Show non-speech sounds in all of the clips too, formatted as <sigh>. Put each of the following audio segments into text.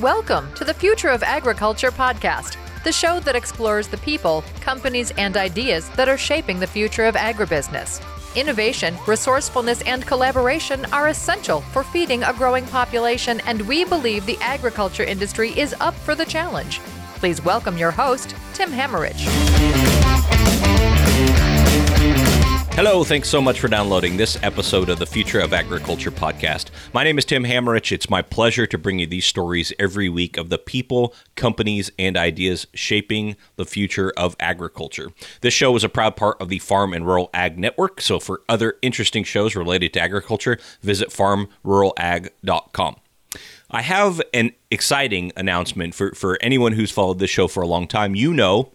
Welcome to the Future of Agriculture podcast, the show that explores the people, companies, and ideas that are shaping the future of agribusiness. Innovation, resourcefulness, and collaboration are essential for feeding a growing population, and we believe the agriculture industry is up for the challenge. Please welcome your host, Tim Hammerich. Hello, thanks so much for downloading this episode of the Future of Agriculture podcast. My name is Tim Hammerich. It's my pleasure to bring you these stories every week of the people, companies, and ideas shaping the future of agriculture. This show is a proud part of the Farm and Rural Ag Network, so for other interesting shows related to agriculture, visit farmruralag.com. I have an exciting announcement for, for anyone who's followed this show for a long time. You know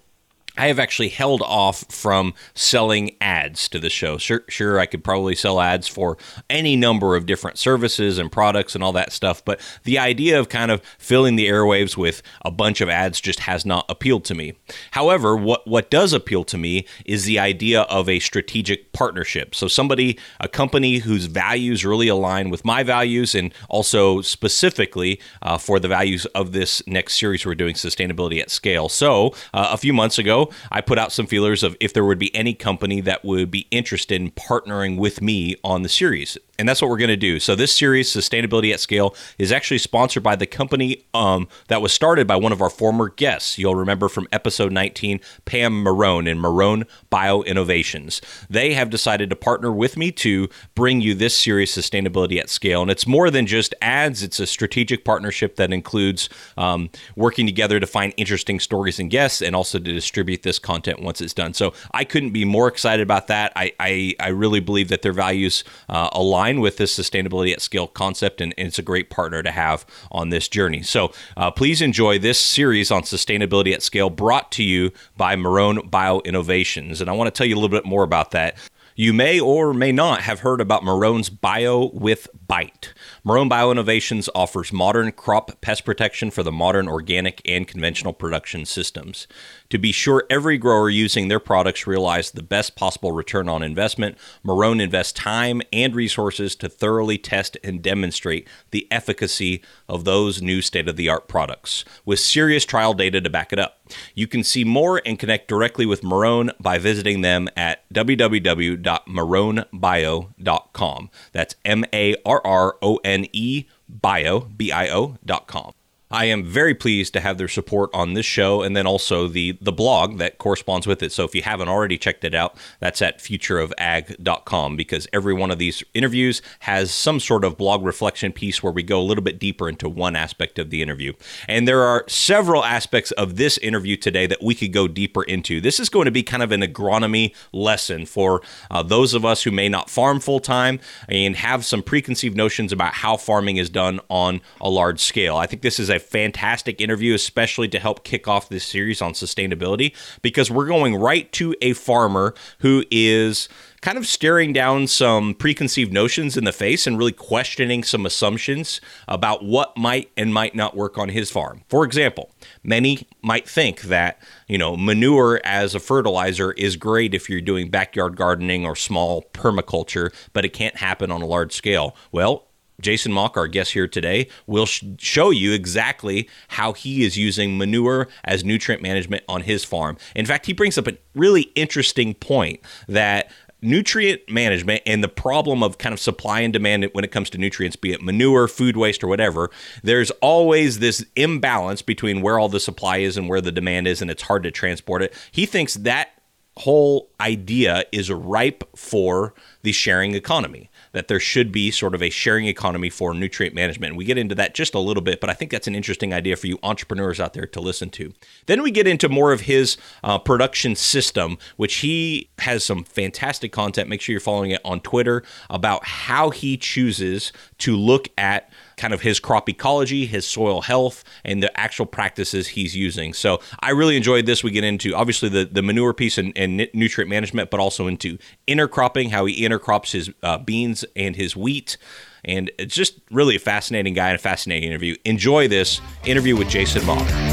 I have actually held off from selling ads to the show. Sure, sure, I could probably sell ads for any number of different services and products and all that stuff, but the idea of kind of filling the airwaves with a bunch of ads just has not appealed to me. However, what what does appeal to me is the idea of a strategic partnership. So somebody, a company whose values really align with my values, and also specifically uh, for the values of this next series we're doing, sustainability at scale. So uh, a few months ago. I put out some feelers of if there would be any company that would be interested in partnering with me on the series. And that's what we're going to do. So, this series, Sustainability at Scale, is actually sponsored by the company um, that was started by one of our former guests. You'll remember from episode 19, Pam Marrone and Marrone Bio Innovations. They have decided to partner with me to bring you this series, Sustainability at Scale. And it's more than just ads, it's a strategic partnership that includes um, working together to find interesting stories and guests and also to distribute this content once it's done. So, I couldn't be more excited about that. I, I, I really believe that their values uh, align with this sustainability at scale concept, and, and, it's a great partner to have on this journey. So uh, please enjoy this series on sustainability at scale brought to you by Marrone Bio Innovations. And I want to tell you a little bit more about that. You may or may not have heard about Marrone's Bio with Bite. Marrone Bio Innovations offers modern crop pest protection for the modern organic and conventional production systems. To be sure every grower using their products realize the best possible return on investment, Marrone invests time and resources to thoroughly test and demonstrate the efficacy of those new state of the art products, with serious trial data to back it up. You can see more and connect directly with Marrone by visiting them at www.marronebio.com. That's M A R R O N E bio, B I O.com. I am very pleased to have their support on this show and then also the the blog that corresponds with it. So if you haven't already checked it out, that's at futureofag.com because every one of these interviews has some sort of blog reflection piece where we go a little bit deeper into one aspect of the interview. And there are several aspects of this interview today that we could go deeper into. This is going to be kind of an agronomy lesson for uh, those of us who may not farm full time and have some preconceived notions about how farming is done on a large scale. I think this is a fantastic interview, especially to help kick off this series on sustainability, because we're going right to a farmer who is kind of staring down some preconceived notions in the face and really questioning some assumptions about what might and might not work on his farm. For example, many might think that, you know, manure as a fertilizer is great if you're doing backyard gardening or small permaculture, but it can't happen on a large scale. Well, Jason Mauck, our guest here today, will sh- show you exactly how he is using manure as nutrient management on his farm. In fact, he brings up a really interesting point that nutrient management and the problem of kind of supply and demand when it comes to nutrients, be it manure, food waste, or whatever, there's always this imbalance between where all the supply is and where the demand is, and it's hard to transport it. He thinks that whole idea is ripe for the sharing economy that there should be sort of a sharing economy for nutrient management. We get into that just a little bit, but I think that's an interesting idea for you entrepreneurs out there to listen to. Then we get into more of his uh, production system, which he has some fantastic content. Make sure you're following it on Twitter about how he chooses to look at kind of his crop ecology, his soil health, and the actual practices he's using. So I really enjoyed this. We get into obviously the, the manure piece and, and nutrient management, but also into intercropping, how he intercrops his uh, beans and his wheat. And it's just really a fascinating guy and a fascinating interview. Enjoy this interview with Jason Mauck.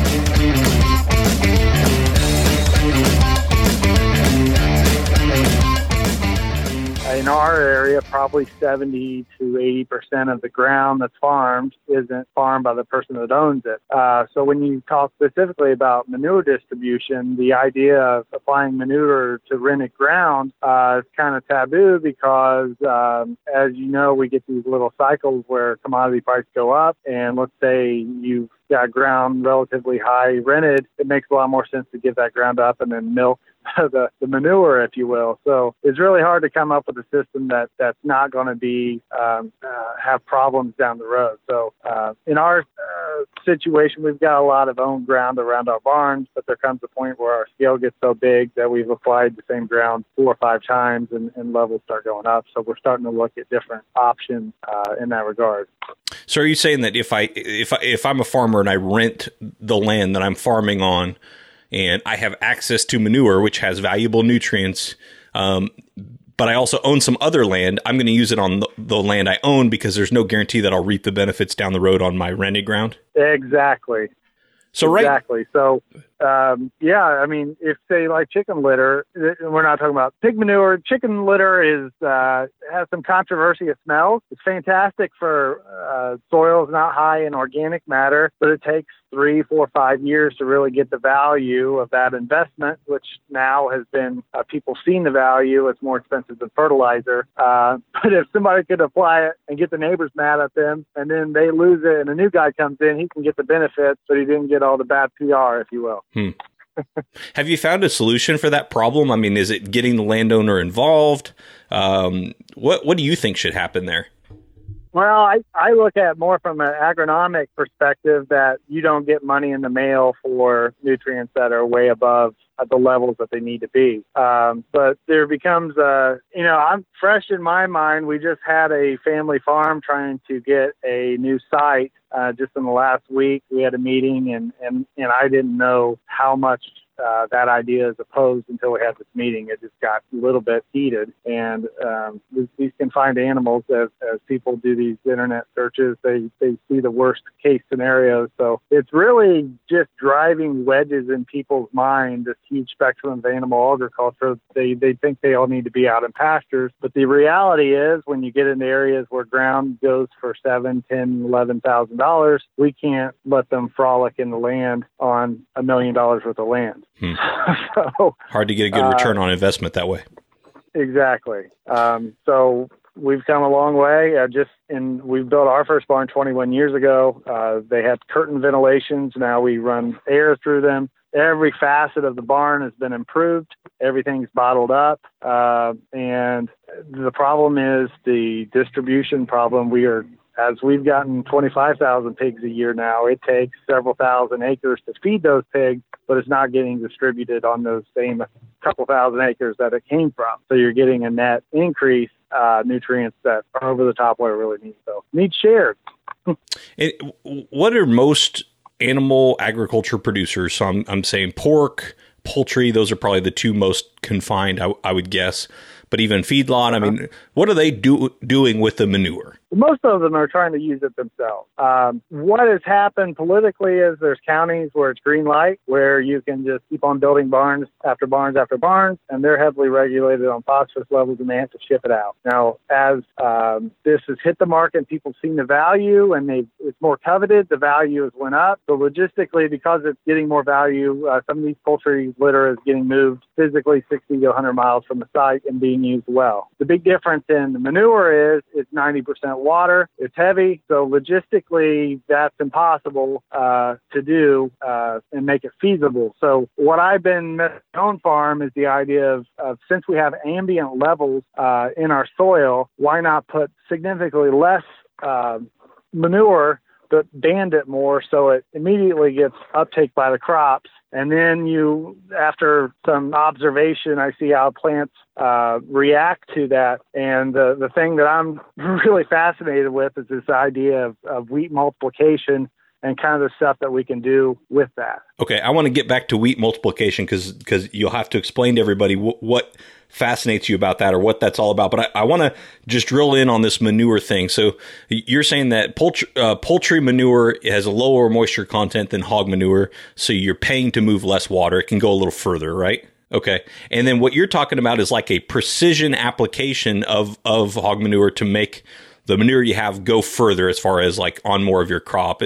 In our area, probably 70 to 80 percent of the ground that's farmed isn't farmed by the person that owns it. Uh, so when you talk specifically about manure distribution, the idea of applying manure to rented ground uh, is kind of taboo because, um, as you know, we get these little cycles where commodity prices go up, and let's say you've got ground relatively high rented, it makes a lot more sense to give that ground up and then milk <laughs> the, the manure, if you will. So it's really hard to come up with a system that that's not going to be um, uh, have problems down the road. So uh, in our uh, situation, we've got a lot of owned ground around our barns, but there comes a point where our scale gets so big that we've applied the same ground four or five times, and, and levels start going up. So we're starting to look at different options uh, in that regard. So are you saying that if I if I, if I'm a farmer and I rent the land that I'm farming on, and I have access to manure, which has valuable nutrients, um, but I also own some other land, I'm going to use it on the, the, land I own because there's no guarantee that I'll reap the benefits down the road on my rented ground. Exactly. So right. Exactly. So um, yeah, I mean, if say like chicken litter, we're not talking about pig manure. Chicken litter is uh, has some controversy. It smells. It's fantastic for uh, soils not high in organic matter, but it takes three, four, five years to really get the value of that investment, which now has been uh, people seeing the value. It's more expensive than fertilizer. Uh, <laughs> but if somebody could apply it and get the neighbors mad at them, and then they lose it, and a new guy comes in, he can get the benefits, but he didn't get all the bad PR, if you will. Hmm. Have you found a solution for that problem? I mean, is it getting the landowner involved? Um, what What do you think should happen there? Well, I, I look at more from an agronomic perspective that you don't get money in the mail for nutrients that are way above the levels that they need to be. Um, but there becomes a, you know, I'm fresh in my mind. We just had a family farm trying to get a new site uh, just in the last week. We had a meeting, and and and I didn't know how much uh, that idea is opposed until we had this meeting. It just got a little bit heated. And um, these, confined animals, as, as people do these internet searches, they, they see the worst case scenarios. So it's really just driving wedges in people's mind, this huge spectrum of animal agriculture. They, they think they all need to be out in pastures. But the reality is when you get into areas where ground goes for seven, ten, eleven thousand dollars, we can't let them frolic in the land on a million dollars worth of land. Hmm. <laughs> so hard to get a good return uh, on investment that way. Exactly. Um, so we've come a long way. Uh, just in we built our first barn 21 years ago. Uh, they had curtain ventilations. Now we run air through them. Every facet of the barn has been improved. Everything's bottled up, uh, and the problem is the distribution problem. We are as we've gotten 25,000 pigs a year now, it takes several thousand acres to feed those pigs, but it's not getting distributed on those same couple thousand acres that it came from. So you're getting a net increase uh, nutrients that are over the top what it really needs. So needs shared. <laughs> it, what are most animal agriculture producers? So I'm, I'm saying pork, poultry. Those are probably the two most confined, I, I would guess. But even feedlot. I mean, what are they do, doing with the manure? Most of them are trying to use it themselves. Um, what has happened politically is there's counties where it's green light, where you can just keep on building barns after barns after barns, and they're heavily regulated on phosphorus levels, and they have to ship it out. Now, as um, this has hit the market, and people seen the value, and they it's more coveted. The value has went up. So logistically, because it's getting more value, uh, some of these poultry litter is getting moved physically 60 to 100 miles from the site and being used well. The big difference in the manure is it's 90% water. It's heavy, so logistically that's impossible uh, to do uh, and make it feasible. So what I've been my own farm is the idea of, of since we have ambient levels uh, in our soil, why not put significantly less uh, manure but band it more so it immediately gets uptake by the crops and then you, after some observation, I see how plants uh, react to that. And the, the thing that I'm <laughs> really fascinated with is this idea of, of wheat multiplication and kind of the stuff that we can do with that. Okay, I want to get back to wheat multiplication because because you'll have to explain to everybody w- what fascinates you about that or what that's all about. But I, I want to just drill in on this manure thing. So you're saying that poultry, uh, poultry manure has a lower moisture content than hog manure, so you're paying to move less water. It can go a little further, right? Okay. And then what you're talking about is like a precision application of, of hog manure to make the manure you have go further as far as like on more of your crop.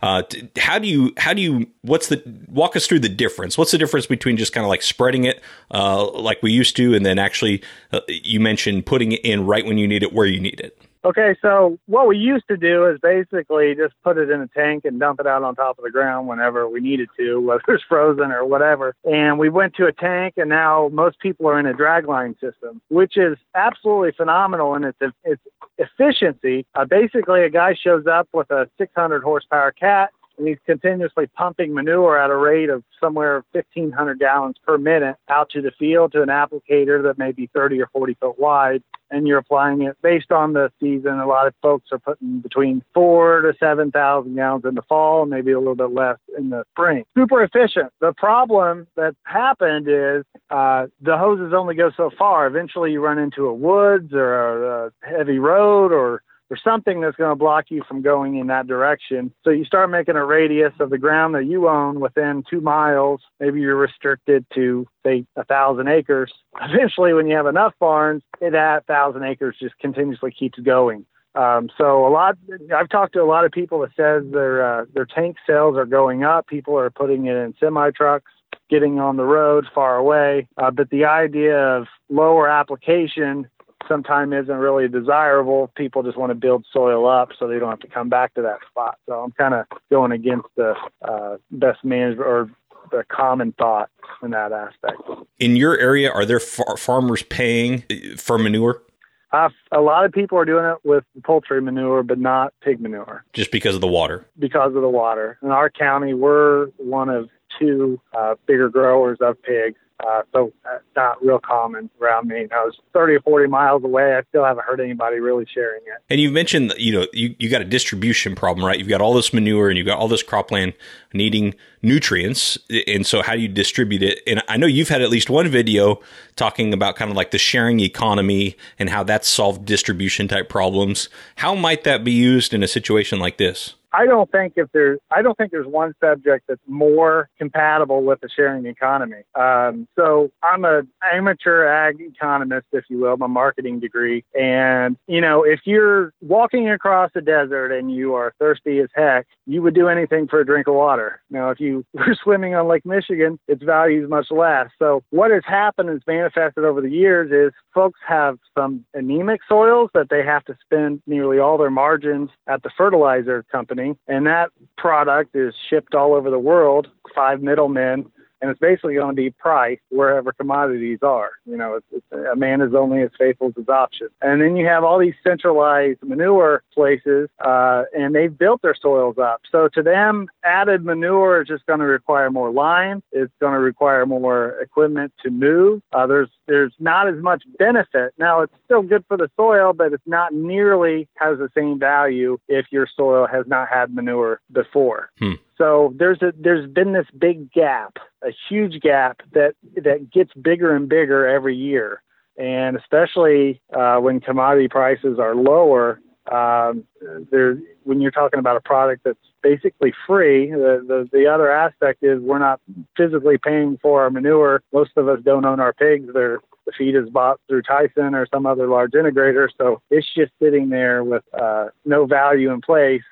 Uh, how do you, how do you, what's the, walk us through the difference. What's the difference between just kind of like spreading it uh, like we used to and then actually, uh, you mentioned putting it in right when you need it, where you need it? Okay, so what we used to do is basically just put it in a tank and dump it out on top of the ground whenever we needed to, <laughs> whether it's frozen or whatever. And we went to a tank, and now most people are in a dragline system, which is absolutely phenomenal in its its efficiency. Uh, basically, a guy shows up with a 600 horsepower cat and he's continuously pumping manure at a rate of somewhere 1,500 gallons per minute out to the field to an applicator that may be 30 or 40 foot wide. And you're applying it based on the season. A lot of folks are putting between four to 7,000 gallons in the fall, maybe a little bit less in the spring. Super efficient. The problem that happened is uh, the hoses only go so far. Eventually, you run into a woods or a heavy road or or something that's going to block you from going in that direction. So you start making a radius of the ground that you own within two miles. Maybe you're restricted to say a thousand acres. <laughs> Eventually, when you have enough barns, that thousand acres just continuously keeps going. Um, so a lot, I've talked to a lot of people that says their uh, their tank sales are going up. People are putting it in semi trucks, getting on the road far away. Uh, but the idea of lower application sometimes isn't really desirable. People just want to build soil up so they don't have to come back to that spot. So I'm kind of going against the uh, best management or the common thought in that aspect. In your area, are there far- farmers paying for manure? Uh, a lot of people are doing it with poultry manure, but not pig manure. Just because of the water? Because of the water. In our county, we're one of two uh, bigger growers of pigs. Uh, so that's not real common around me. I was 30 or 40 miles away. I still haven't heard anybody really sharing it. And you mentioned, you know, you, you got a distribution problem, right? You've got all this manure and you've got all this cropland needing nutrients. And so how do you distribute it? And I know you've had at least one video talking about kind of like the sharing economy and how that's solved distribution type problems. How might that be used in a situation like this? I don't think if there's I don't think there's one subject that's more compatible with the sharing economy. Um, so I'm an amateur ag economist, if you will, my marketing degree, and you know if you're walking across the desert and you are thirsty as heck, you would do anything for a drink of water. Now, if you <laughs> were swimming on Lake Michigan, its value is much less. So what has happened is manifested over the years is folks have some anemic soils that they have to spend nearly all their margins at the fertilizer company and that product is shipped all over the world. Five middlemen and it's basically going to be priced wherever commodities are. You know, it's, it's, a man is only as faithful as his option. And then you have all these centralized manure places, uh, and they've built their soils up. So to them, added manure is just going to require more lime. It's going to require more equipment to move. Uh, there's there's not as much benefit. Now it's still good for the soil, but it's not nearly has the same value if your soil has not had manure before. Hmm. So there's a there's been this big gap, a huge gap that that gets bigger and bigger every year, and especially uh, when commodity prices are lower. Um, there, when you're talking about a product that's basically free, the, the the other aspect is we're not physically paying for our manure. Most of us don't own our pigs; they're the feed is bought through Tyson or some other large integrator, so it's just sitting there with uh, no value in place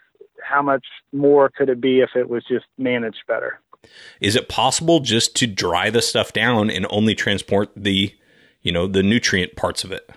how much more could it be if it was just managed better? Is it possible just to dry the stuff down and only transport the, you know, the nutrient parts of it?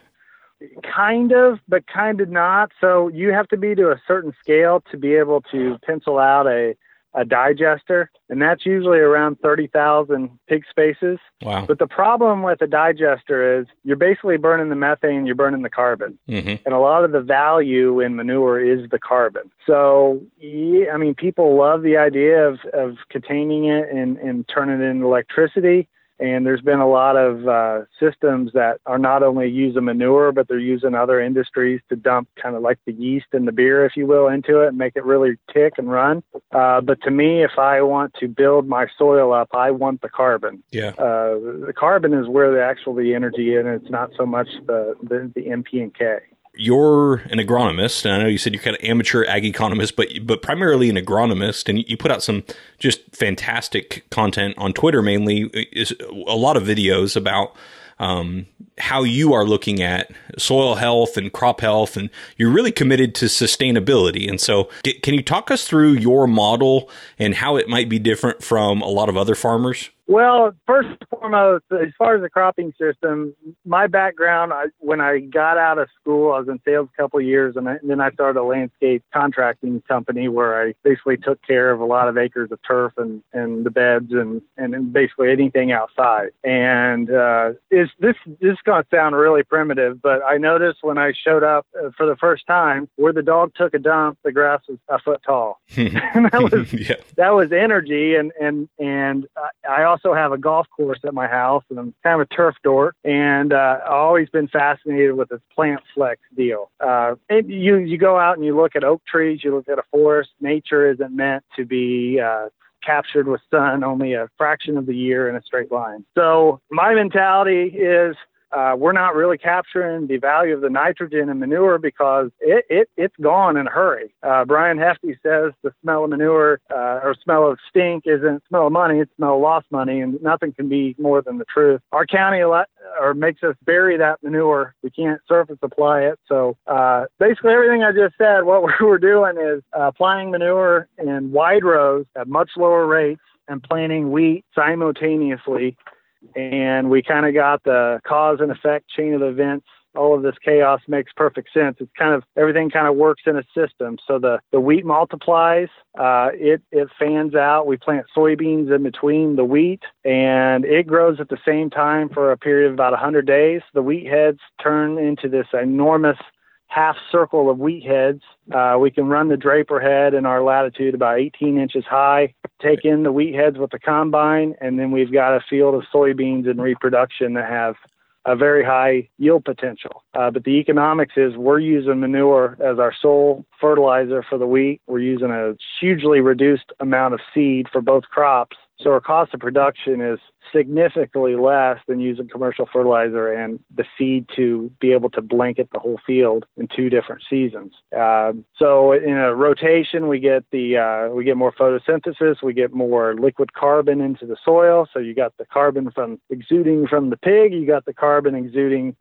Kind of, but kind of not. So you have to be to a certain scale to be able to pencil out a a digester, and that's usually around 30,000 pig spaces. Wow. But the problem with a digester is you're basically burning the methane, you're burning the carbon. Mm-hmm. And a lot of the value in manure is the carbon. So, yeah, I mean, people love the idea of, of containing it and, and turning it into electricity. And there's been a lot of uh, systems that are not only using manure, but they're using other industries to dump kind of like the yeast in the beer, if you will, into it and make it really tick and run. Uh, but to me, if I want to build my soil up, I want the carbon. Yeah. Uh, the carbon is where the actual the energy is, and it's not so much the, the, the NP and K. you're an agronomist, and I know you said you're kind of amateur ag economist, but but primarily an agronomist, and you put out some just fantastic content on Twitter, mainly is a lot of videos about um, how you are looking at soil health and crop health, and you're really committed to sustainability. And so, can you talk us through your model and how it might be different from a lot of other farmers? Well, first and foremost, as far as the cropping system, my background, I, when I got out of school, I was in sales a couple of years, and, I, and, then I started a landscape contracting company where I basically took care of a lot of acres of turf and, and the beds and, and basically anything outside. And uh, is this this is going to sound really primitive, but I noticed when I showed up uh, for the first time, where the dog took a dump, the grass was a foot tall. <laughs> <laughs> and that was yeah. that was energy, and and and I also also have a golf course at my house, and I'm kind of a turf dork, and uh, I've always been fascinated with this plant flex deal. Uh, you you go out and you look at oak trees, you look at a forest. Nature isn't meant to be uh, captured with sun only a fraction of the year in a straight line. So my mentality is uh, we're not really capturing the value of the nitrogen in manure because it, it it's gone in a hurry. Uh, Brian Hefty says the smell of manure uh, or smell of stink isn't smell of money; it's smell of lost money, and nothing can be more than the truth. Our county let, or makes us bury that manure. We can't surface apply it. So uh, basically, everything I just said, what <laughs> we're doing is uh, applying manure in wide rows at much lower rates and planting wheat simultaneously and we kind of got the cause and effect chain of events all of this chaos makes perfect sense. It's kind of everything kind of works in a system. So the the wheat multiplies, uh, it it fans out. We plant soybeans in between the wheat, and it grows at the same time for a period of about 100 days. The wheat heads turn into this enormous half circle of wheat heads. Uh, we can run the draper head in our latitude about 18 inches high, take in the wheat heads with the combine, and then we've got a field of soybeans in reproduction that have a very high yield potential. Uh, but the economics is we're using manure as our sole fertilizer for the wheat. We're using a hugely reduced amount of seed for both crops. So our cost of production is significantly less than using commercial fertilizer and the seed to be able to blanket the whole field in two different seasons. Uh, so in a rotation, we get the uh, we get more photosynthesis, we get more liquid carbon into the soil. So you got the carbon from exuding from the pig, you got the carbon exuding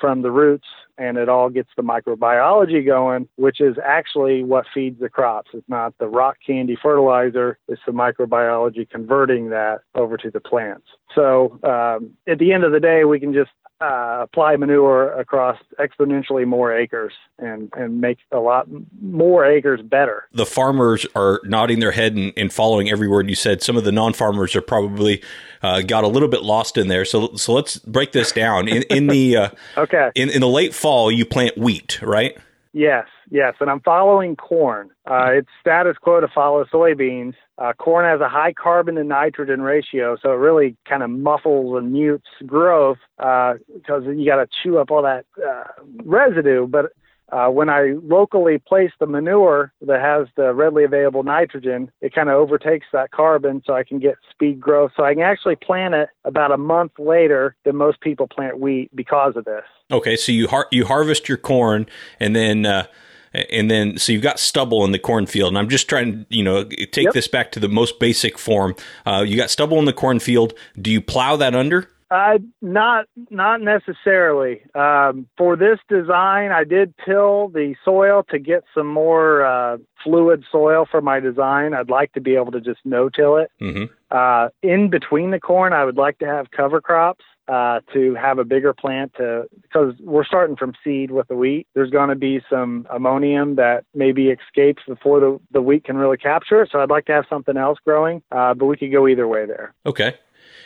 from the roots and it all gets the microbiology going, which is actually what feeds the crops. It's not the rock candy fertilizer, it's the microbiology converting that over to the plants. So um, at the end of the day, we can just uh, apply manure across exponentially more acres and, and make a lot more acres better. The farmers are nodding their head and, and following every word you said. Some of the non farmers are probably uh, got a little bit lost in there. So so let's break this down. In, in the uh, <laughs> okay in, in the late fall, you plant wheat, right? Yes, yes, and I'm following corn. Uh, it's status quo to follow soybeans. Uh, corn has a high carbon to nitrogen ratio, so it really kind of muffles and mutes growth because uh, you got to chew up all that uh, residue. But uh, when I locally place the manure that has the readily available nitrogen, it kind of overtakes that carbon so I can get speed growth. So I can actually plant it about a month later than most people plant wheat because of this. Okay, so you har- you harvest your corn and then uh, and then so you've got stubble in the cornfield. And I'm just trying to you know take yep. this back to the most basic form. Uh, you got stubble in the cornfield. Do you plow that under? Uh, not not necessarily. Um, for this design, I did till the soil to get some more uh, fluid soil for my design. I'd like to be able to just no-till it. Mm-hmm. Uh, in between the corn, I would like to have cover crops uh, to have a bigger plant to because we're starting from seed with the wheat. There's going to be some ammonium that maybe escapes before the the wheat can really capture it. So I'd like to have something else growing, uh, but we could go either way there. Okay.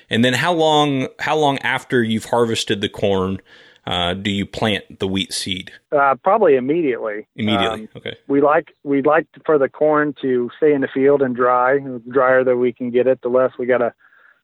And then how long how long after you've harvested the corn uh, do you plant the wheat seed? Uh, probably immediately. Immediately. Um, okay. We like we like for the corn to stay in the field and dry. The drier that we can get it, the less we got to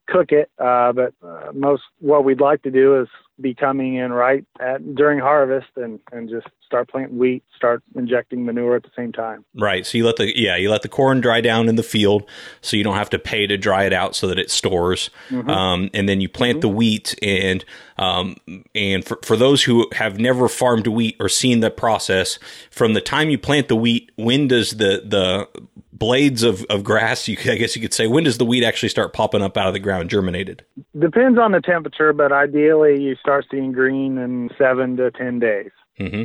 cook it. Uh, but uh, most what we'd like to do is be coming in right at during harvest and and just start planting wheat, start injecting manure at the same time. Right. So you let the yeah you let the corn dry down in the field, so you don't have to pay to dry it out so that it stores, mm-hmm. um, and then you plant mm-hmm. the wheat and um, and for for those who have never farmed wheat or seen the process, from the time you plant the wheat, when does the the blades of, of grass, you, I guess you could say, when does the wheat actually start popping up out of the ground, germinated? Depends on the temperature, but ideally you start seeing green in seven to 10 days. Mm-hmm.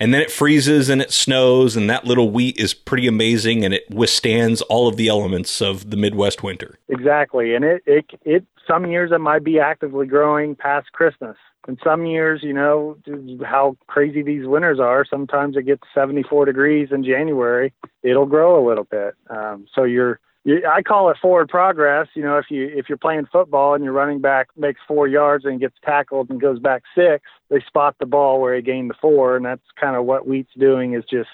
And then it freezes and it snows, and that little wheat is pretty amazing and it withstands all of the elements of the Midwest winter. Exactly. And it, it, it some years it might be actively growing past Christmas in some years, you know, how crazy these winters are. Sometimes it gets 74 degrees in January. It'll grow a little bit. Um, so you're, you, I call it forward progress. You know, if you if you're playing football and your running back makes four yards and gets tackled and goes back six, they spot the ball where he gained the four, and that's kind of what wheat's doing is just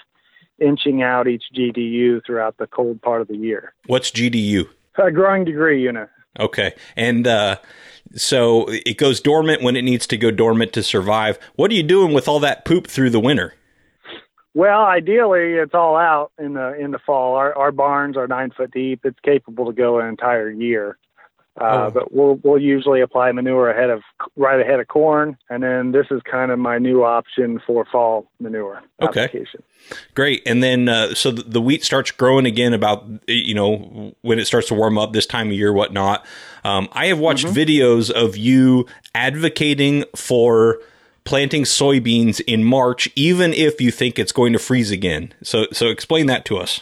inching out each GDU throughout the cold part of the year. What's GDU? A growing degree unit. Okay, and uh, so it goes dormant when it needs to go dormant to survive. What are you doing with all that poop through the winter? Well, ideally, it's all out in the in the fall. Our our barns are nine foot deep. It's capable to go an entire year. Uh, oh. But we'll we'll usually apply manure ahead of right ahead of corn, and then this is kind of my new option for fall manure okay. application. Great, and then uh, so the wheat starts growing again about you know when it starts to warm up this time of year, whatnot. Um, I have watched mm-hmm. videos of you advocating for planting soybeans in March, even if you think it's going to freeze again. So so explain that to us.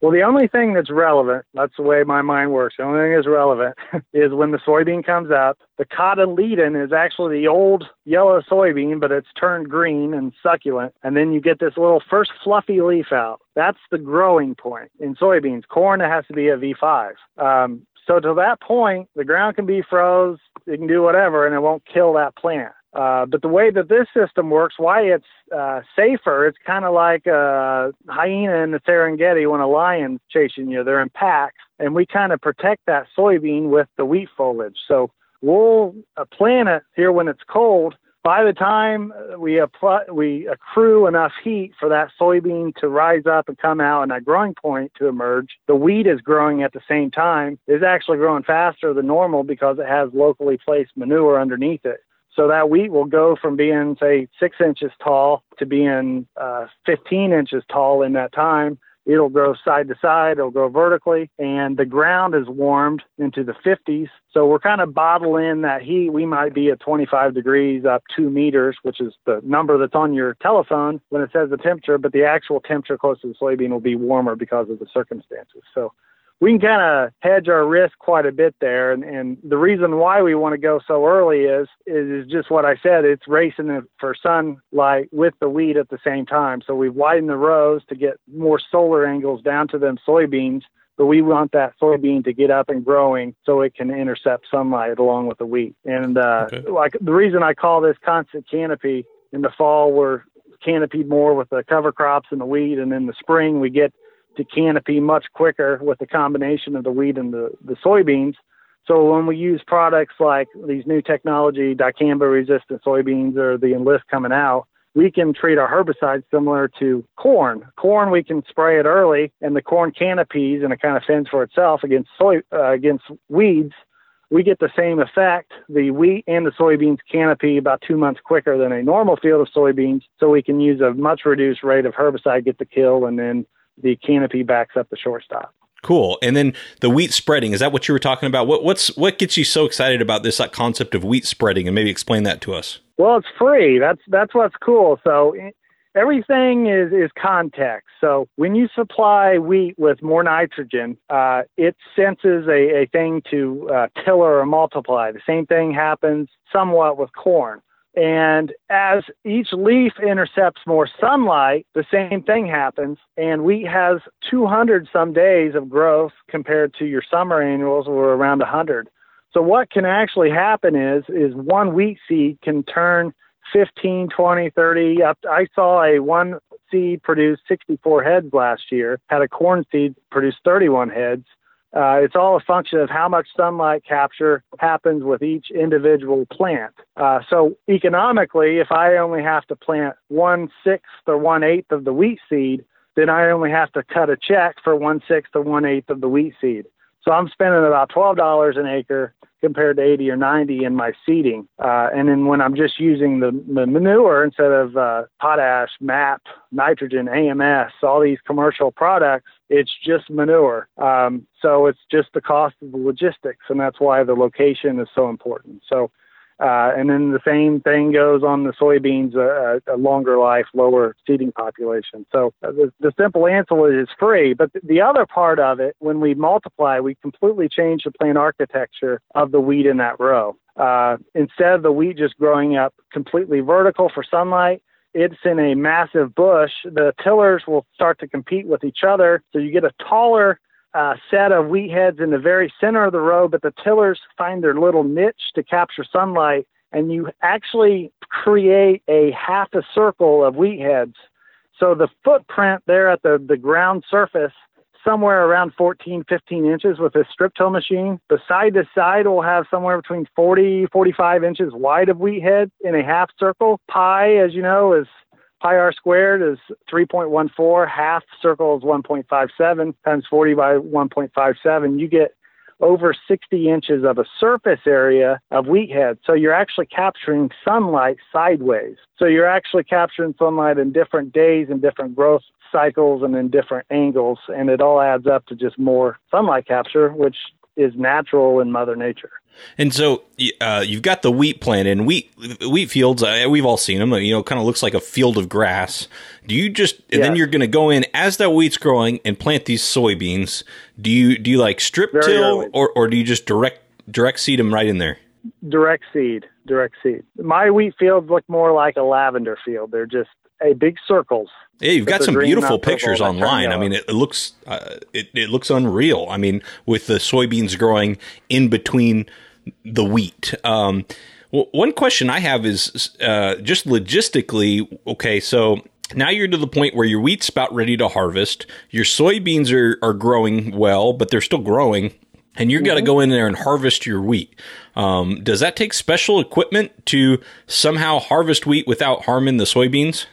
Well, the only thing that's relevant, that's the way my mind works, the only thing that's relevant <laughs> is when the soybean comes up, the cotyledon is actually the old yellow soybean, but it's turned green and succulent. And then you get this little first fluffy leaf out. That's the growing point in soybeans. Corn, it has to be a V5. Um, so to that point, the ground can be froze, it can do whatever, and it won't kill that plant. Uh, but the way that this system works, why it's uh, safer, it's kind of like a hyena in the Serengeti when a lion's chasing you. They're in packs, and we kind of protect that soybean with the wheat foliage. So we'll uh, plant it here when it's cold. By the time we apply, we accrue enough heat for that soybean to rise up and come out and that growing point to emerge, the wheat is growing at the same time. Is actually growing faster than normal because it has locally placed manure underneath it. So that wheat will go from being, say, six inches tall to being uh, 15 inches tall in that time. It'll grow side to side, it'll grow vertically, and the ground is warmed into the 50s. So we're kind of bottling that heat. We might be at 25 degrees up two meters, which is the number that's on your telephone when it says the temperature, but the actual temperature close to the soybean will be warmer because of the circumstances. So we can kind of hedge our risk quite a bit there. And, and the reason why we want to go so early is, is just what I said. It's racing for sunlight with the wheat at the same time. So we've widened the rows to get more solar angles down to them soybeans. But we want that soybean to get up and growing so it can intercept sunlight along with the wheat. And uh, okay. like the reason I call this constant canopy in the fall, we're canopied more with the cover crops and the wheat, and in the spring we get to canopy much quicker with the combination of the wheat and the, the soybeans. So when we use products like these new technology dicamba resistant soybeans or the enlist coming out, we can treat our herbicides similar to corn. Corn, we can spray it early, and the corn canopies, and it kind of fends for itself against soy uh, against weeds. We get the same effect. The wheat and the soybeans canopy about two months quicker than a normal field of soybeans, so we can use a much reduced rate of herbicide, get the kill, and then the canopy backs up the shortstop. Cool. And then the wheat spreading, is that what you were talking about? What what's what gets you so excited about this like, concept of wheat spreading and maybe explain that to us? Well, it's free. That's that's what's cool. So everything is is context. So when you supply wheat with more nitrogen, uh, it senses a, a thing to uh, tiller or multiply. The same thing happens somewhat with corn. And as each leaf intercepts more sunlight, the same thing happens. And wheat has 200 some days of growth compared to your summer annuals, were around 100. So what can actually happen is is one wheat seed can turn 15, 20, 30 up. I saw a one seed produce 64 heads last year. Had a corn seed produce 31 heads. Uh, it's all a function of how much sunlight capture happens with each individual plant. Uh, so economically, if I only have to plant one sixth or one eighth of the wheat seed, then I only have to cut a check for one sixth or one eighth of the wheat seed. So I'm spending about twelve dollars an acre compared to 80 or 90 in my seeding. Uh, and then when I'm just using the, the manure instead of uh, potash, MAP, nitrogen, AMS, all these commercial products, it's just manure. Um, so it's just the cost of the logistics, and that's why the location is so important. So uh, and then the same thing goes on the soybeans, uh, a longer life, lower seeding population. So uh, the, the simple answer is free. But the other part of it, when we multiply, we completely change the plant architecture of the wheat in that row. Uh, instead of the wheat just growing up completely vertical for sunlight, it's in a massive bush. The tillers will start to compete with each other. So you get a taller uh, set of wheat heads in the very center of the row, but the tillers find their little niche to capture sunlight, and you actually create a half a circle of wheat heads. So the footprint there at the, the ground surface, somewhere around 14, 15 inches with a strip till machine. The side to side will have somewhere between 40, 45 inches wide of wheat head in a half circle. Pi, as you know, is pi r squared is 3.14. Half circle is 1.57 times 40 by 1.57. You get over 60 inches of a surface area of wheat head. So you're actually capturing sunlight sideways. So you're actually capturing sunlight in different days and different growth cycles and in different angles. And it all adds up to just more sunlight capture, which is natural in Mother Nature. And so uh, you've got the wheat plant and wheat wheat fields. Uh, we've all seen them. You know, kind of looks like a field of grass. Do you just and then you're going to go in as that wheat's growing and plant these soybeans? Do you do you like strip Very till early. or or do you just direct direct seed them right in there? Direct seed, direct seed. My wheat fields look more like a lavender field. They're just a big circles. Yeah, you've got some beautiful pictures online. I mean, it, it looks uh, it it looks unreal. I mean, with the soybeans growing in between the wheat. Um, well, one question I have is uh, just logistically. Okay, so now you're to the point where your wheat's about ready to harvest. Your soybeans are are growing well, but they're still growing. And you've got to mm-hmm. go in there and harvest your wheat. Um, does that take special equipment to somehow harvest wheat without harming the soybeans?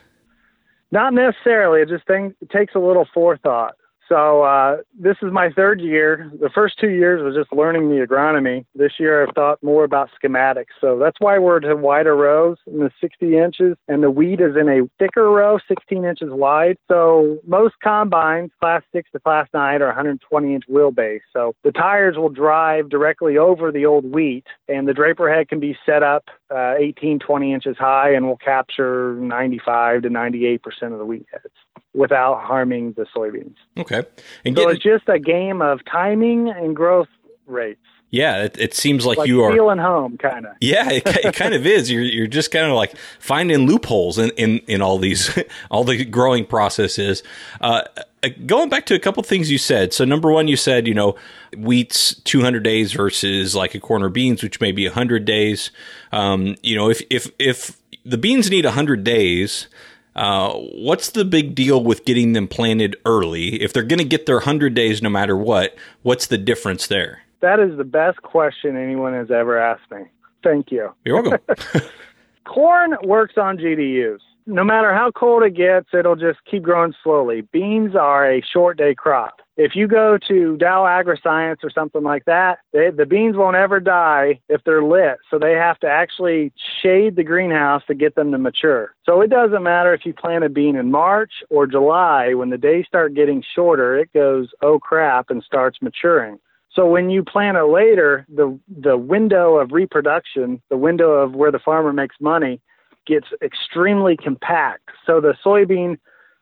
Not necessarily. It just thing, takes a little forethought. So uh, this is my third year. The first two years was just learning the agronomy. This year I've thought more about schematics. So that's why we're to wider rows in the 60 inches, and the wheat is in a thicker row, 16 inches wide. So most combines, class six to class nine, are 120 inch wheelbase. So the tires will drive directly over the old wheat, and the draper head can be set up uh, 18, 20 inches high, and will capture 95 to 98 percent of the wheat heads without harming the soybeans. Okay. And so it's just a game of timing and growth rates. Yeah, it, it seems like, like you are feeling home, kind of. <laughs> Yeah, it, it kind of is. You're you're just kind of like finding loopholes in, in, in all these <laughs> all the growing processes. Uh, uh, going back to a couple things you said. So number one, you said you know wheat's 200 days versus like a corn or beans, which may be 100 days. Um, you know, if if if the beans need 100 days, uh, what's the big deal with getting them planted early? If they're going to get their 100 days no matter what, what's the difference there? That is the best question anyone has ever asked me. Thank you. You're welcome. <laughs> <laughs> Corn works on GDUs. No matter how cold it gets, it'll just keep growing slowly. Beans are a short day crop if you go to Dow AgroScience or something like that, they, the beans won't ever die if they're lit. So they have to actually shade the greenhouse to get them to mature. So it doesn't matter if you plant a bean in March or July, when the days start getting shorter, it goes, oh crap, and starts maturing. So when you plant it later, the the window of reproduction, the window of where the farmer makes money, gets extremely compact. So the soybean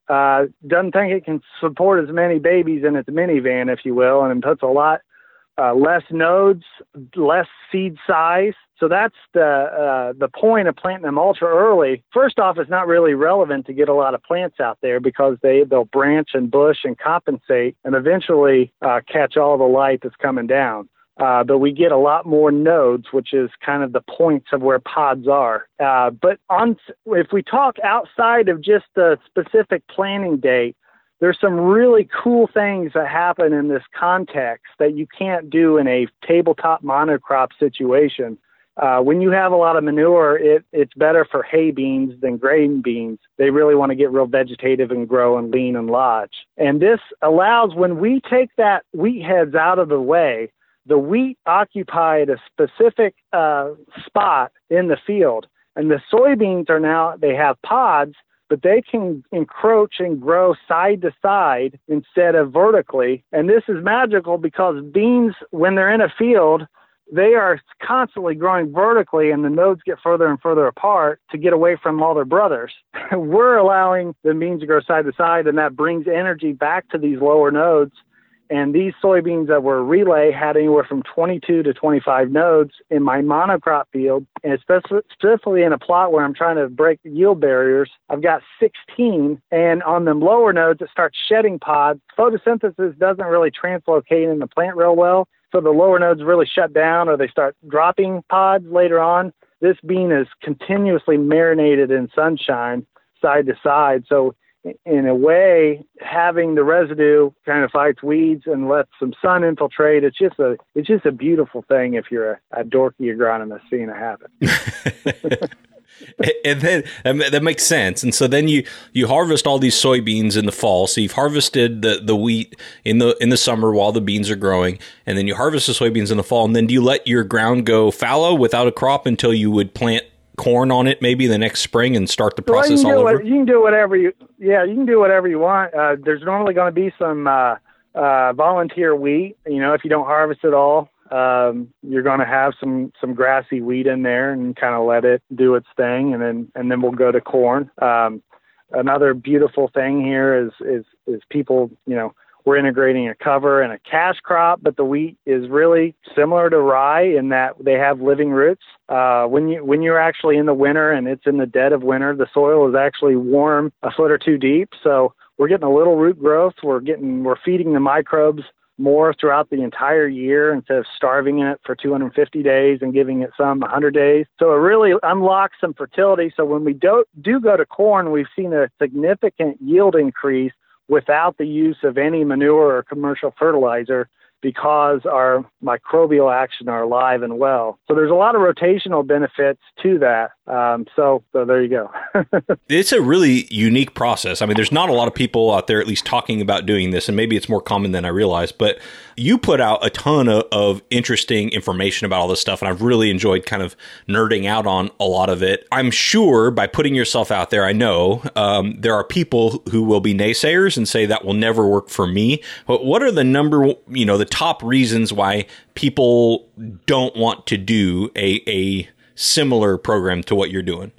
uh, doesn't think it can support as many babies in its minivan, if you will, and it puts a lot uh, less nodes, less seed size. So that's the uh, the point of planting them ultra early. First off, it's not really relevant to get a lot of plants out there because they they'll branch and bush and compensate and eventually uh, catch all the light that's coming down. Uh, but we get a lot more nodes, which is kind of the points of where pods are. Uh, but on, if we talk outside of just the specific planting date, there's some really cool things that happen in this context that you can't do in a tabletop monocrop situation. Uh, when you have a lot of manure, it, it's better for hay beans than grain beans. They really want to get real vegetative and grow and lean and lodge. And this allows when we take that wheat heads out of the way, the wheat occupied a specific uh, spot in the field, and the soybeans are now they have pods, but they can encroach and grow side to side instead of vertically. And this is magical because beans, when they're in a field, they are constantly growing vertically and the nodes get further and further apart to get away from all their brothers. <laughs> We're allowing the beans to grow side to side and that brings energy back to these lower nodes and these soybeans that were relay had anywhere from 22 to 25 nodes in my monocrop field, and specifically in a plot where I'm trying to break yield barriers, I've got 16. And on them lower nodes, it starts shedding pods. Photosynthesis doesn't really translocate in the plant real well, so the lower nodes really shut down or they start dropping pods later on. This bean is continuously marinated in sunshine side to side. So in a way, having the residue kind of fights weeds and lets some sun infiltrate. It's just a it's just a beautiful thing if you're a, a dorky agronomist seeing it happen. and then that makes sense. And so then you you harvest all these soybeans in the fall. So you've harvested the, the wheat in the in the summer while the beans are growing, and then you harvest the soybeans in the fall. And then do you let your ground go fallow without a crop until you would plant corn on it maybe the next spring and start the process well, all over? What, you can do whatever you yeah you can do whatever you want. Uh, there's normally going to be some uh, uh, volunteer wheat. You know, if you don't harvest it all, um, you're going to have some some grassy wheat in there and kind of let it do its thing, and then and then we'll go to corn. Um, another beautiful thing here is is is people you know we're integrating a cover and a cash crop, but the wheat is really similar to rye in that they have living roots. Uh, when you when you're actually in the winter and it's in the dead of winter, the soil is actually warm a foot or two deep. So we're getting a little root growth. We're getting we're feeding the microbes more throughout the entire year instead of starving it for 250 days and giving it some 100 days. So it really unlocks some fertility. So when we do, do go to corn, we've seen a significant yield increase without the use of any manure or commercial fertilizer because our microbial action are alive and well. So there's a lot of rotational benefits to that. Um, so, so there you go. <laughs> it's a really unique process. I mean, there's not a lot of people out there at least talking about doing this, and maybe it's more common than I realize. But you put out a ton of, of interesting information about all this stuff, and I've really enjoyed kind of nerding out on a lot of it. I'm sure by putting yourself out there, I know um, there are people who will be naysayers and say that will never work for me. But what are the number, you know, the top reasons why people don't want to do a, a similar program to what you're doing?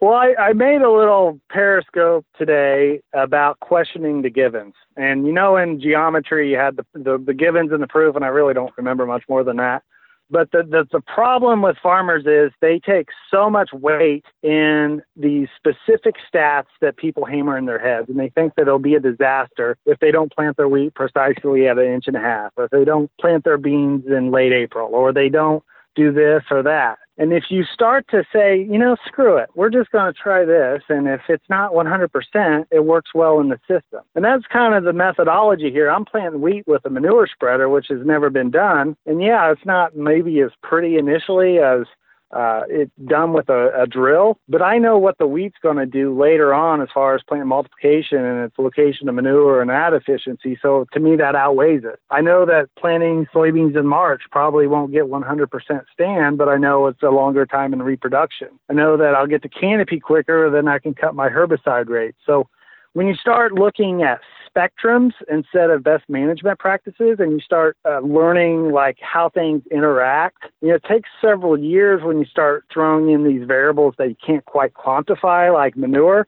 Well, I, I made a little periscope today about questioning the givens. And you know, in geometry, you had the, the, the givens and the proof, and I really don't remember much more than that. But the, the, the problem with farmers is they take so much weight in these specific stats that people hammer in their heads, and they think that it'll be a disaster if they don't plant their wheat precisely at an inch and a half, or if they don't plant their beans in late April, or they don't do this or that. And if you start to say, you know, screw it, we're just going to try this, and if it's not 100%, it works well in the system. And that's kind of the methodology here. I'm planting wheat with a manure spreader, which has never been done. And yeah, it's not maybe as pretty initially as uh, it's done with a, a drill, but I know what the wheat's going to do later on as far as plant multiplication and its location of manure and that efficiency. So to me, that outweighs it. I know that planting soybeans in March probably won't get 100% stand, but I know it's a longer time in reproduction. I know that I'll get the canopy quicker, then I can cut my herbicide rate. So when you start looking at spectrums instead of best management practices and you start uh, learning like how things interact. You know it takes several years when you start throwing in these variables that you can't quite quantify like manure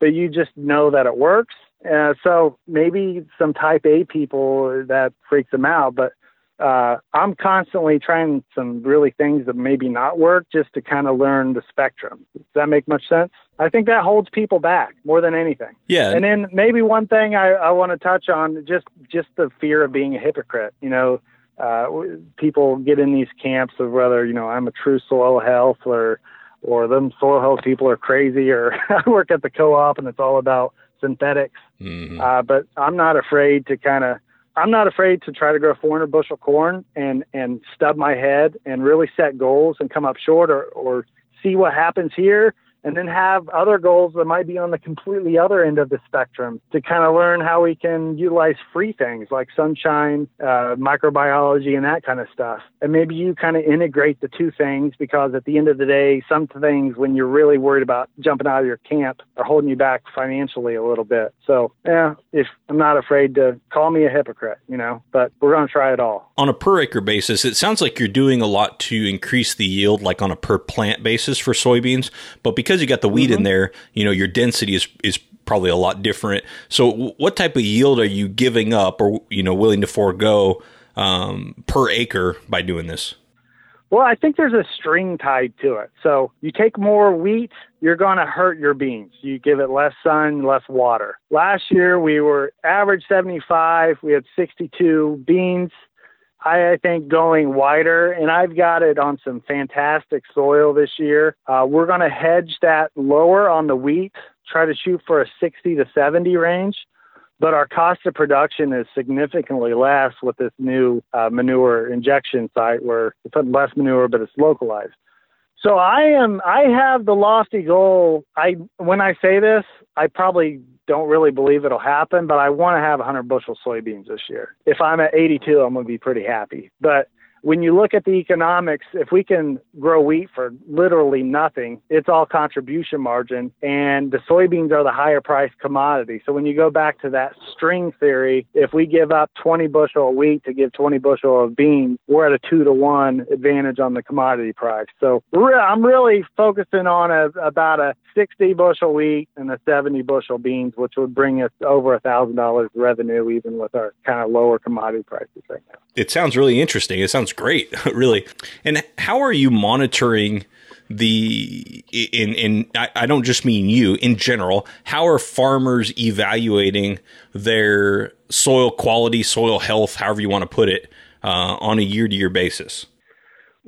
but you just know that it works. Uh, so maybe some type a people that freaks them out but uh, I'm constantly trying some really things that maybe not work just to kind of learn the spectrum. Does that make much sense? I think that holds people back more than anything. Yeah. And then maybe one thing I, I want to touch on just just the fear of being a hypocrite. You know, uh, people get in these camps of whether you know I'm a true soil health or or them soil health people are crazy or <laughs> I work at the co-op and it's all about synthetics. Mhm. Uh, but I'm not afraid to kind of I'm not afraid to try to grow 400 bushel corn and and stub my head and really set goals and come up short or or see what happens here and then have other goals that might be on the completely other end of the spectrum to kind of learn how we can utilize free things like sunshine, uh, microbiology, and that kind of stuff. And maybe you kind of integrate the two things because at the end of the day, some things when you're really worried about jumping out of your camp are holding you back financially a little bit. So, yeah, if I'm not afraid to call me a hypocrite, you know, but we're going to try it all. On a per acre basis, it sounds like you're doing a lot to increase the yield, like on a per plant basis for soybeans. But because you got the wheat in there, you know, your density is is probably a lot different. So, what type of yield are you giving up, or you know, willing to forego um, per acre by doing this? Well, I think there's a string tied to it. So you take more wheat, you're going to hurt your beans. You give it less sun, less water. Last year we were average 75, we had 62 beans. I, I think going wider, and I've got it on some fantastic soil this year. Uh, we're going to hedge that lower on the wheat, try to shoot for a 60 to 70 range but our cost of production is significantly less with this new uh, manure injection site where we put less manure but it's localized. So I am I have the lofty goal. I when I say this, I probably don't really believe it'll happen, but I want to have 100 bushel soybeans this year. If I'm at 82, I'm going to be pretty happy. But when you look at the economics, if we can grow wheat for literally nothing, it's all contribution margin, and the soybeans are the higher priced commodity. So when you go back to that string theory, if we give up 20 bushel of wheat to give 20 bushel of beans, we're at a two to one advantage on the commodity price. So I'm really focusing on a, about a 60 bushel wheat and a 70 bushel beans, which would bring us over a thousand dollars revenue, even with our kind of lower commodity prices right now. It sounds really interesting. It sounds great, <laughs> really. And how are you monitoring the in in I, I don't just mean you in general how are farmers evaluating their soil quality soil health however you want to put it uh, on a year to year basis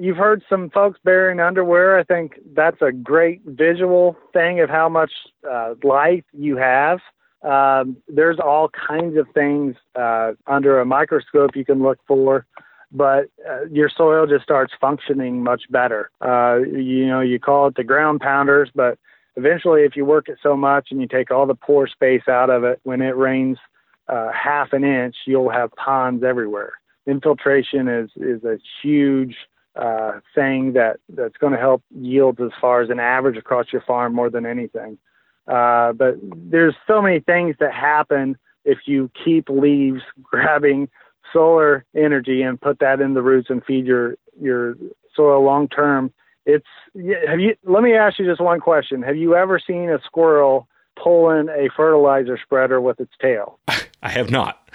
You've heard some folks burying underwear. I think that's a great visual thing of how much uh, life you have. Um, there's all kinds of things uh, under a microscope you can look for, but uh, your soil just starts functioning much better. Uh, you know, you call it the ground pounders, but eventually, if you work it so much and you take all the pore space out of it, when it rains uh, half an inch, you'll have ponds everywhere. Infiltration is is a huge uh, thing that that's going to help yields as far as an average across your farm more than anything. Uh, but there's so many things that happen if you keep leaves <laughs> grabbing solar energy and put that in the roots and feed your your soil long term. It's have you? Let me ask you just one question. Have you ever seen a squirrel pulling a fertilizer spreader with its tail? <laughs> i have not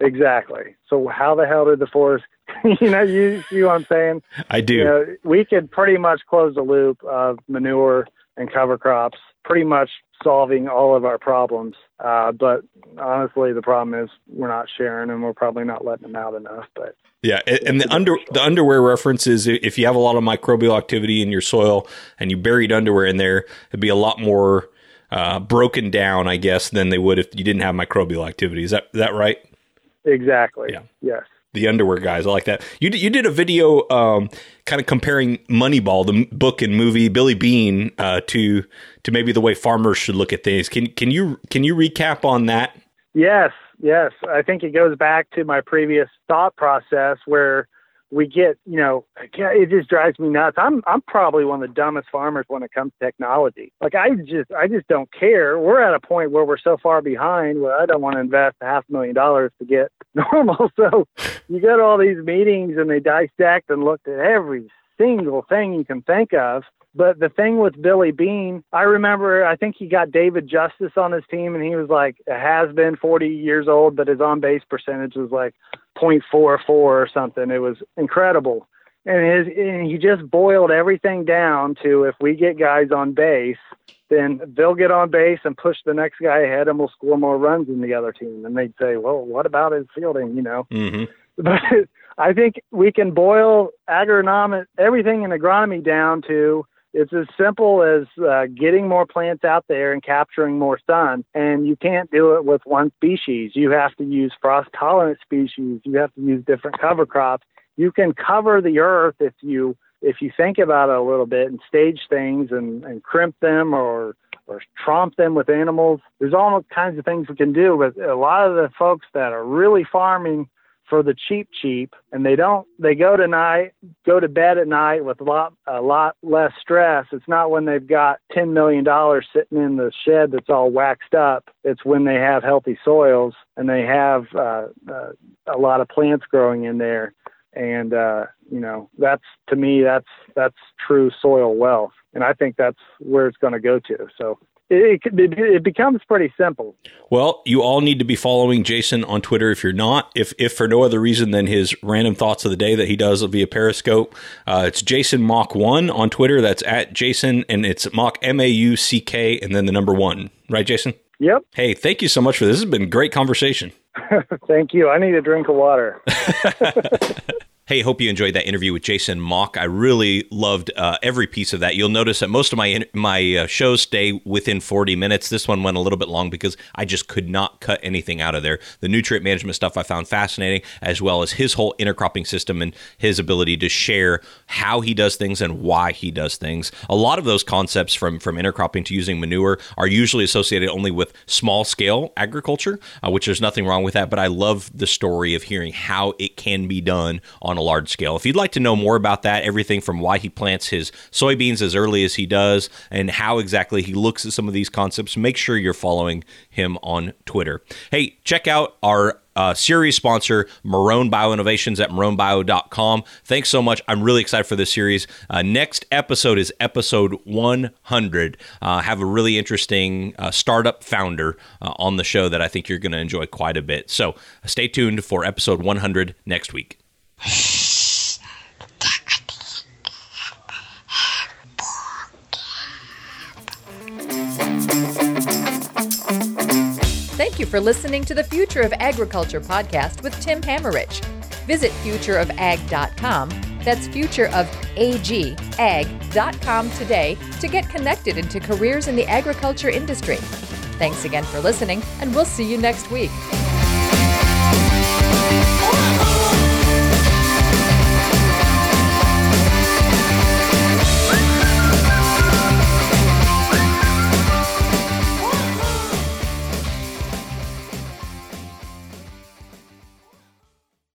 Exactly. So how the hell did the forest? <laughs> you know, you see what I'm saying? i do You know, we could pretty much close the loop of manure and cover crops, pretty much solving all of our problems. Uh, but honestly, the problem is we're not sharing, and we're probably not letting them out enough. But Yeah, and, and the under the underwear reference is if you have a lot of microbial activity in your soil and you buried underwear in there, it'd be a lot more uh, broken down, I guess, than they would if you didn't have microbial activity. Is that is that right? exactly, Yeah. yes. The underwear guys, I like that. You did, you did a video um, kind of comparing Moneyball, the book and movie, Billy Beane, uh, to to maybe the way farmers should look at things. Can can you can you recap on that? Yes, yes. I think it goes back to my previous thought process where we get, you know, it just drives me nuts. I'm I'm probably one of the dumbest farmers when it comes to technology. Like I just I just don't care. We're at a point where we're so far behind where I don't want to invest a half million dollars to get <laughs> normal. So you go to all these meetings and they dissect and looked at every single thing you can think of. But the thing with Billy Beane, I remember, I think he got David Justice on his team, and he was like has been 40 years old, but his on base percentage was like 0.44 or something. It was incredible. And, his, and he just boiled everything down to if we get guys on base, then they'll get on base and push the next guy ahead, and we'll score more runs than the other team. And they'd say, well, what about his fielding? You know, hmm <laughs> but I think we can boil agronomic everything in agronomy down to It's as simple as uh, getting more plants out there and capturing more sun. And you can't do it with one species. You have to use frost tolerant species. You have to use different cover crops. You can cover the earth if you if you think about it a little bit and stage things and, and crimp them or or tromp them with animals. There's all kinds of things we can do. But a lot of the folks that are really farming for the cheap cheap and they don't they go to night go to bed at night with a lot a lot less stress. It's not when they've got 10 million dollars sitting in the shed that's all waxed up. It's when they have healthy soils and they have uh, uh, a lot of plants growing in there. And uh, you know that's to me that's that's true soil wealth. And i think that's where it's going to go to. So it, it, it, becomes pretty simple. Well, you all need to be following Jason on Twitter if you're not, if, if for no other reason than his random thoughts of the day that he does via Periscope. Uh, it's Jason Mauck one on Twitter. That's at Jason, and it's Mauck M A U C K, and then the number one. Right, Jason? Yep. Hey, thank you so much for this. This has been great conversation. <laughs> thank you. I need a drink of water. <laughs> Hey, hope you enjoyed that interview with Jason Mauck. I really loved uh, every piece of that. You'll notice that most of my my uh, shows stay within 40 minutes. This one went a little bit long because I just could not cut anything out of there. The nutrient management stuff I found fascinating, as well as his whole intercropping system and his ability to share how he does things and why he does things. A lot of those concepts from from intercropping to using manure are usually associated only with small scale agriculture, uh, which there's nothing wrong with that. But I love the story of hearing how it can be done on a large scale. If you'd like to know more about that, everything from why he plants his soybeans as early as he does and how exactly he looks at some of these concepts, make sure you're following him on Twitter. Hey, check out our uh, series sponsor, Marrone Bioinnovations at marronebio.com. Thanks so much. I'm really excited for this series. Uh, next episode is episode 100. Uh, have a really interesting uh, startup founder uh, on the show that I think you're going to enjoy quite a bit. So stay tuned for episode 100 next week. Thank you for listening to the Future of Agriculture podcast with Tim Hammerich. Visit futureofag.com, that's futureofag.com today to get connected into careers in the agriculture industry. Thanks again for listening, and we'll see you next week.